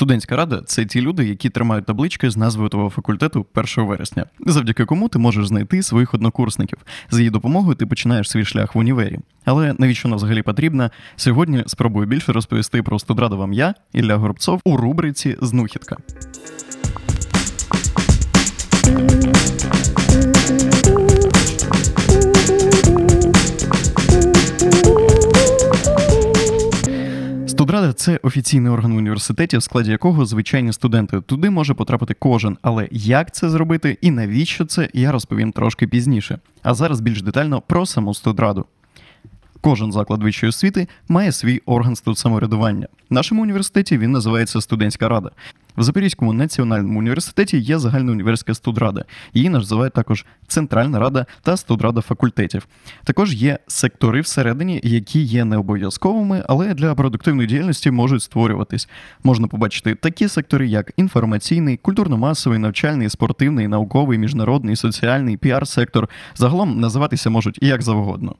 Студентська рада це ті люди, які тримають таблички з назвою твого факультету 1 вересня, завдяки кому ти можеш знайти своїх однокурсників. З її допомогою ти починаєш свій шлях в універі. Але навіщо вона взагалі потрібна? Сьогодні спробую більше розповісти про студраду вам я, Ілля Горобцов, у рубриці Знухідка. Студрада це офіційний орган в університеті, в складі якого звичайні студенти. Туди може потрапити кожен. Але як це зробити і навіщо це, я розповім трошки пізніше. А зараз більш детально про саму студраду. Кожен заклад вищої освіти має свій орган студсамоврядування. В нашому університеті він називається студентська рада. В Запорізькому національному університеті є загальна університетська студрада. Її називають також Центральна рада та студрада факультетів. Також є сектори всередині, які є не обов'язковими, але для продуктивної діяльності можуть створюватись. Можна побачити такі сектори, як інформаційний, культурно-масовий, навчальний, спортивний, науковий, міжнародний, соціальний, піар-сектор. Загалом називатися можуть як завгодно.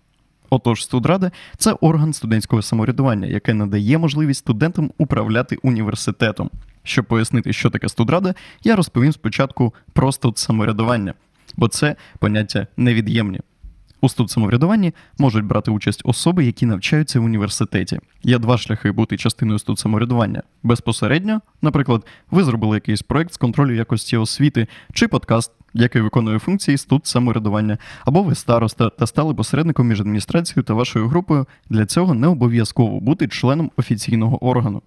Отож, студрада це орган студентського самоврядування, яке надає можливість студентам управляти університетом. Щоб пояснити, що таке студрада, я розповім спочатку про студсамоврядування, бо це поняття невід'ємні. У студсамоврядуванні можуть брати участь особи, які навчаються в університеті. Є два шляхи бути частиною студсамоврядування. Безпосередньо, наприклад, ви зробили якийсь проект з контролю якості освіти чи подкаст, який виконує функції студсамоврядування, або ви староста та стали посередником між адміністрацією та вашою групою. Для цього не обов'язково бути членом офіційного органу.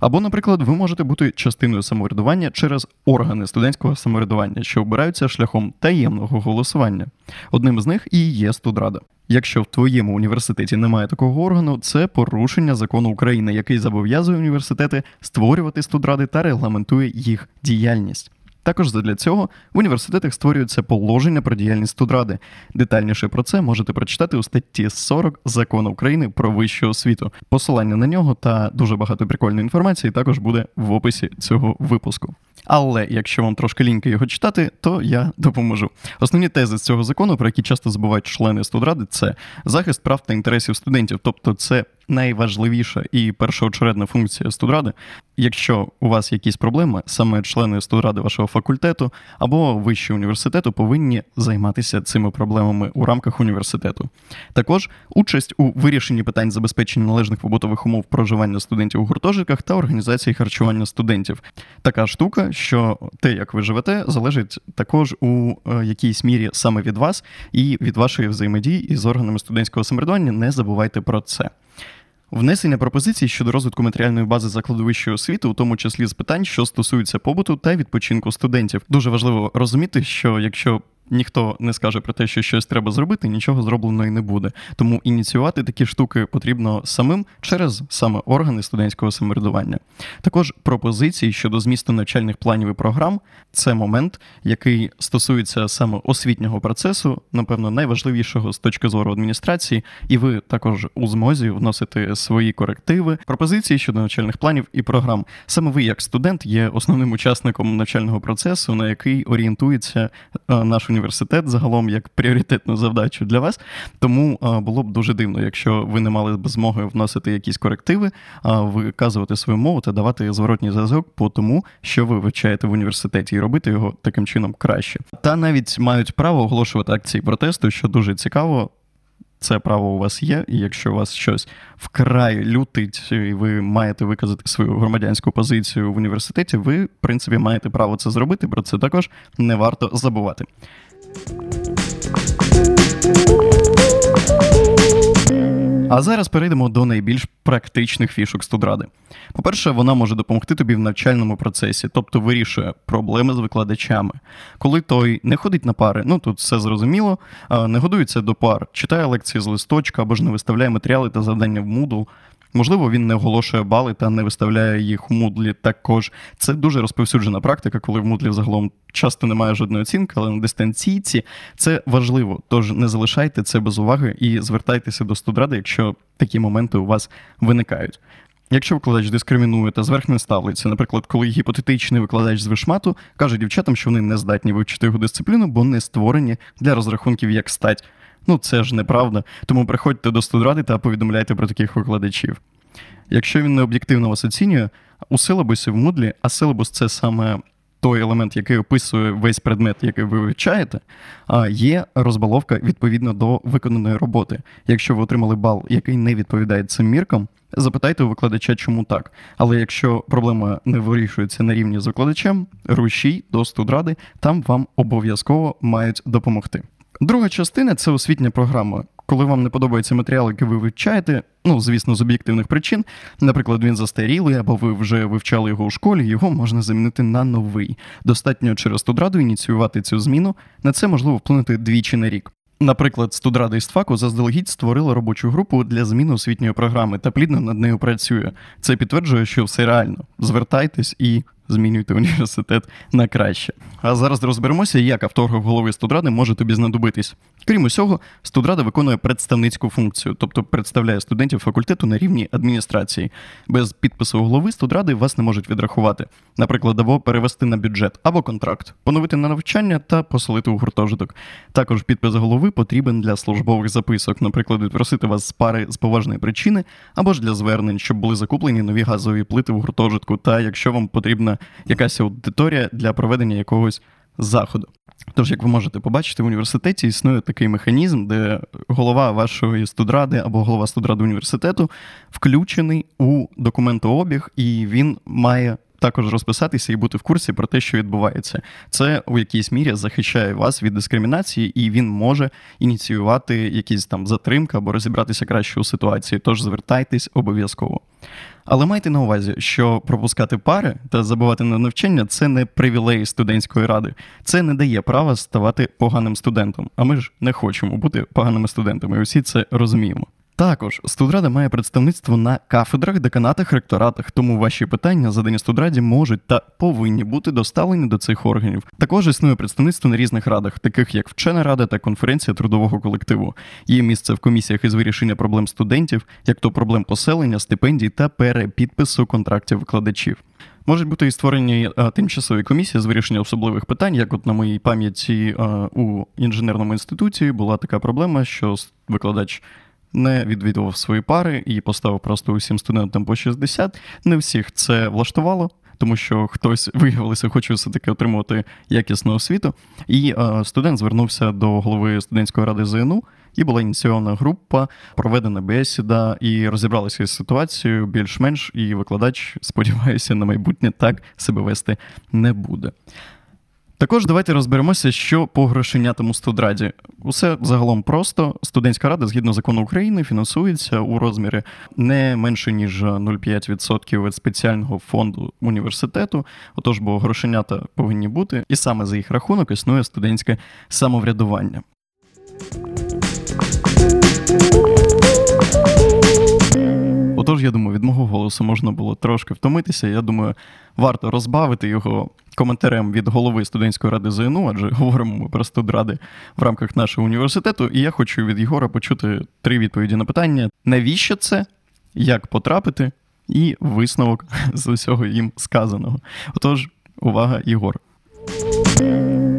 Або, наприклад, ви можете бути частиною самоврядування через органи студентського самоврядування, що обираються шляхом таємного голосування. Одним з них і є студрада. Якщо в твоєму університеті немає такого органу, це порушення закону України, який зобов'язує університети створювати студради та регламентує їх діяльність. Також задля цього в університетах створюються положення про діяльність студради. Детальніше про це можете прочитати у статті 40 закону України про вищу освіту. Посилання на нього та дуже багато прикольної інформації також буде в описі цього випуску. Але якщо вам трошки ліньки його читати, то я допоможу. Основні тези з цього закону, про які часто забувають члени студради, це захист прав та інтересів студентів, тобто це найважливіша і першоочередна функція студради. Якщо у вас якісь проблеми, саме члени студради вашого факультету або вищого університету повинні займатися цими проблемами у рамках університету. Також участь у вирішенні питань забезпечення належних побутових умов проживання студентів у гуртожитках та організації харчування студентів. Така штука, що те, як ви живете, залежить також у е, якійсь мірі саме від вас і від вашої взаємодії із органами студентського самоврядування. Не забувайте про це. Внесення пропозицій щодо розвитку матеріальної бази закладу вищої освіти, у тому числі з питань, що стосуються побуту та відпочинку студентів. Дуже важливо розуміти, що якщо ніхто не скаже про те, що щось треба зробити, нічого зроблено і не буде. Тому ініціювати такі штуки потрібно самим через саме органи студентського самоврядування. Також пропозиції щодо змісту навчальних планів і програм це момент, який стосується саме освітнього процесу, напевно, найважливішого з точки зору адміністрації, і ви також у змозі вносити свої корективи, пропозиції щодо навчальних планів і програм. Саме ви, як студент, є основним учасником навчального процесу, на який орієнтується е, наш університет університет загалом як пріоритетну завдачу для вас. Тому було б дуже дивно, якщо ви не мали б змоги вносити якісь корективи, виказувати свою мову та давати зворотній зв'язок по тому, що ви вивчаєте в університеті, і робити його таким чином краще. Та навіть мають право оголошувати акції протесту, що дуже цікаво. Це право у вас є, і якщо вас щось вкрай лютить, і ви маєте виказати свою громадянську позицію в університеті, ви, в принципі, маєте право це зробити. Про це також не варто забувати. А зараз перейдемо до найбільш практичних фішок студради. По-перше, вона може допомогти тобі в навчальному процесі, тобто вирішує проблеми з викладачами. Коли той не ходить на пари, ну тут все зрозуміло, не годується до пар, читає лекції з листочка або ж не виставляє матеріали та завдання в Moodle, Можливо, він не оголошує бали та не виставляє їх у Moodle також. Це дуже розповсюджена практика, коли в Moodle загалом часто немає жодної оцінки, але на дистанційці це важливо. Тож не залишайте це без уваги і звертайтеся до студради, якщо такі моменти у вас виникають. Якщо викладач дискримінує та зверх не ставиться, наприклад, коли гіпотетичний викладач з вишмату каже дівчатам, що вони не здатні вивчити його дисципліну, бо не створені для розрахунків як стать. Ну це ж неправда. Тому приходьте до студради та повідомляйте про таких викладачів. Якщо він не об'єктивно вас оцінює, у силабусі в Moodle, а силабус це саме той елемент, який описує весь предмет, який ви вивчаєте, є розбаловка відповідно до виконаної роботи. Якщо ви отримали бал, який не відповідає цим міркам, запитайте у викладача, чому так. Але якщо проблема не вирішується на рівні з викладачем, рушій до студради, там вам обов'язково мають допомогти. Друга частина це освітня програма коли вам не подобається матеріал, який ви вивчаєте, ну звісно, з об'єктивних причин, наприклад, він застарілий, або ви вже вивчали його у школі, його можна замінити на новий. Достатньо через студраду ініціювати цю зміну. На це можливо вплинути двічі на рік. Наприклад, студрада ІСТФАКу заздалегідь створила робочу групу для зміни освітньої програми та плідно над нею працює. Це підтверджує, що все реально. Звертайтесь і змінюйте університет на краще. А зараз розберемося, як авторграф голови студради може тобі знадобитись. Крім усього, студрада виконує представницьку функцію, тобто представляє студентів факультету на рівні адміністрації. Без підпису голови студради вас не можуть відрахувати, наприклад, або перевести на бюджет або контракт, поновити на навчання та поселити у гуртожиток. Також підпис голови потрібен для службових записок, наприклад, відпросити вас з пари з поважної причини, або ж для звернень, щоб були закуплені нові газові плити в гуртожитку, та якщо вам потрібна якась аудиторія для проведення якогось заходу. Тож, як ви можете побачити, в університеті існує такий механізм, де голова вашої студради або голова студради університету включений у документообіг, і він має також розписатися і бути в курсі про те, що відбувається. Це у якійсь мірі захищає вас від дискримінації, і він може ініціювати якісь там затримки або розібратися краще у ситуації. Тож звертайтесь обов'язково. Але майте на увазі, що пропускати пари та забувати на навчання це не привілеї студентської ради. Це не дає права ставати поганим студентом. А ми ж не хочемо бути поганими студентами. Усі це розуміємо. Також студрада має представництво на кафедрах, деканатах, ректоратах, тому ваші питання, задані студраді, можуть та повинні бути доставлені до цих органів. Також існує представництво на різних радах, таких як вчена рада та конференція трудового колективу. Є місце в комісіях із вирішення проблем студентів, як то проблем поселення, стипендій та перепідпису контрактів викладачів. Можуть бути і створені а, тимчасові комісії з вирішення особливих питань, як от на моїй пам'яті а, у інженерному інституті була така проблема, що викладач не відвідував свої пари і поставив просто усім студентам по 60. Не всіх це влаштувало. Тому що хтось виявилося, хоче все-таки отримувати якісну освіту. І е, студент звернувся до голови студентської ради ЗНУ, і була ініційована група, проведена бесіда, і розібралися з ситуацією більш-менш. І викладач, сподіваюся, на майбутнє так себе вести не буде. Також давайте розберемося, що по грошенятому студраді. Усе загалом просто. Студентська рада, згідно закону України, фінансується у розмірі не менше ніж 0,5% від спеціального фонду університету. Отож, бо грошенята повинні бути, і саме за їх рахунок існує студентське самоврядування. Отож, я думаю, від мого голосу можна було трошки втомитися. Я думаю, варто розбавити його коментарем від голови студентської ради ЗНУ, адже говоримо ми про студради в рамках нашого університету. І я хочу від Єгора почути три відповіді на питання: навіщо це, як потрапити, і висновок з усього їм сказаного. Отож, увага, Єгор.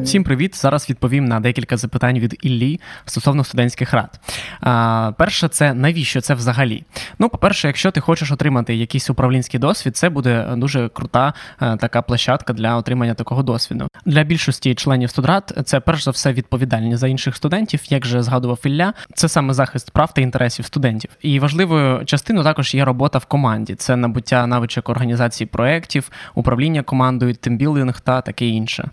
Всім привіт! Зараз відповім на декілька запитань від Іллі стосовно студентських рад. А, Перше, це навіщо це взагалі? Ну, по-перше, якщо ти хочеш отримати якийсь управлінський досвід, це буде дуже крута е, така площадка для отримання такого досвіду. Для більшості членів студрат це перш за все відповідальність за інших студентів, як же згадував Ілля, це саме захист прав та інтересів студентів. І важливою частиною також є робота в команді. Це набуття навичок організації проєктів, управління командою, тимбілдинг та таке інше.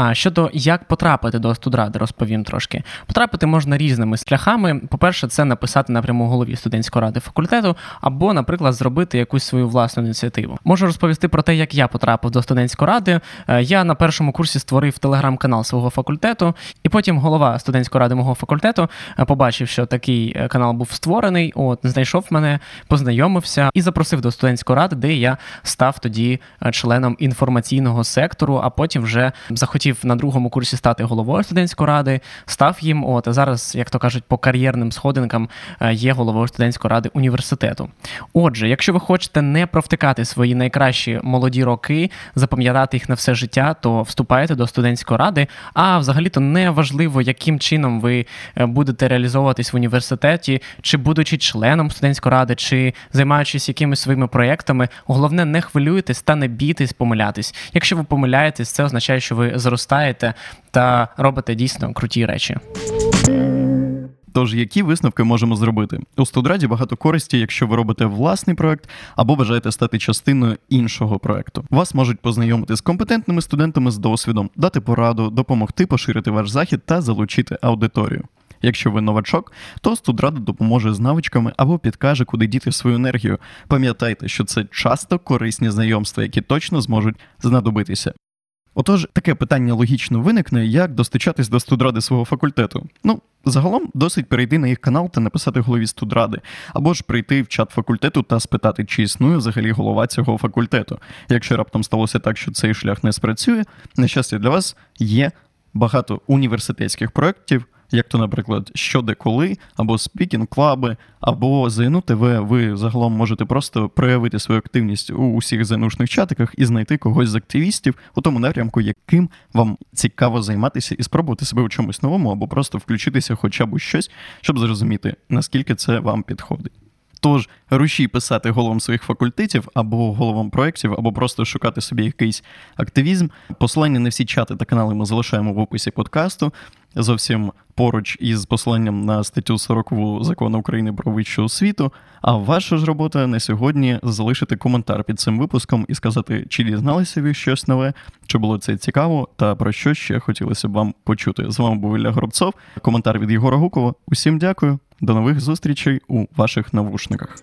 А щодо як потрапити до студради, розповім трошки. Потрапити можна різними шляхами. По-перше, це написати напряму голові студентської ради факультету, або, наприклад, зробити якусь свою власну ініціативу. Можу розповісти про те, як я потрапив до студентської ради. Е, я на першому курсі створив телеграм-канал свого факультету, і потім голова студентської ради мого факультету е, побачив, що такий е, канал був створений. От знайшов мене, познайомився і запросив до студентської ради, де я став тоді членом інформаційного сектору, а потім вже захотів хотів на другому курсі стати головою студентської ради, став їм. От а зараз, як то кажуть, по кар'єрним сходинкам е, є головою студентської ради університету. Отже, якщо ви хочете не провтикати свої найкращі молоді роки, запам'ятати їх на все життя, то вступайте до студентської ради. А взагалі-то не важливо, яким чином ви е, будете реалізовуватись в університеті, чи будучи членом студентської ради, чи займаючись якимись своїми проєктами. Головне, не хвилюйтесь та не бійтесь помилятись. Якщо ви помиляєтесь, це означає, що ви зростаєте та робите дійсно круті речі. Тож, які висновки можемо зробити? У студраді багато користі, якщо ви робите власний проект або бажаєте стати частиною іншого проекту. Вас можуть познайомити з компетентними студентами з досвідом, дати пораду, допомогти поширити ваш захід та залучити аудиторію. Якщо ви новачок, то студрада допоможе з навичками або підкаже, куди діти свою енергію. Пам'ятайте, що це часто корисні знайомства, які точно зможуть знадобитися. Отож, таке питання логічно виникне, як достучатись до студради свого факультету. Ну, загалом досить перейти на їх канал та написати голові студради, або ж прийти в чат факультету та спитати, чи існує взагалі голова цього факультету. Якщо раптом сталося так, що цей шлях не спрацює, на щастя для вас є багато університетських проєктів, як то, наприклад, що де коли, або speaking club и, або ЗНУ ТВ, ви загалом можете просто проявити свою активність у усіх ЗНУшних чатиках і знайти когось з активістів у тому напрямку, яким вам цікаво займатися і спробувати себе у чомусь новому, або просто включитися хоча б у щось, щоб зрозуміти, наскільки це вам підходить. Тож руші писати головам своїх факультетів або головам проєктів, або просто шукати собі якийсь активізм. Посилання на всі чати та канали ми залишаємо в описі подкасту. Зовсім поруч із посиланням на статтю 40 закону України про вищу освіту. А ваша ж робота на сьогодні залишити коментар під цим випуском і сказати, чи дізналися ви щось нове, чи було це цікаво, та про що ще хотілося б вам почути. З вами був Ілля Горобцов. Коментар від Єгора Гукова. Усім дякую. До нових зустрічей у ваших навушниках.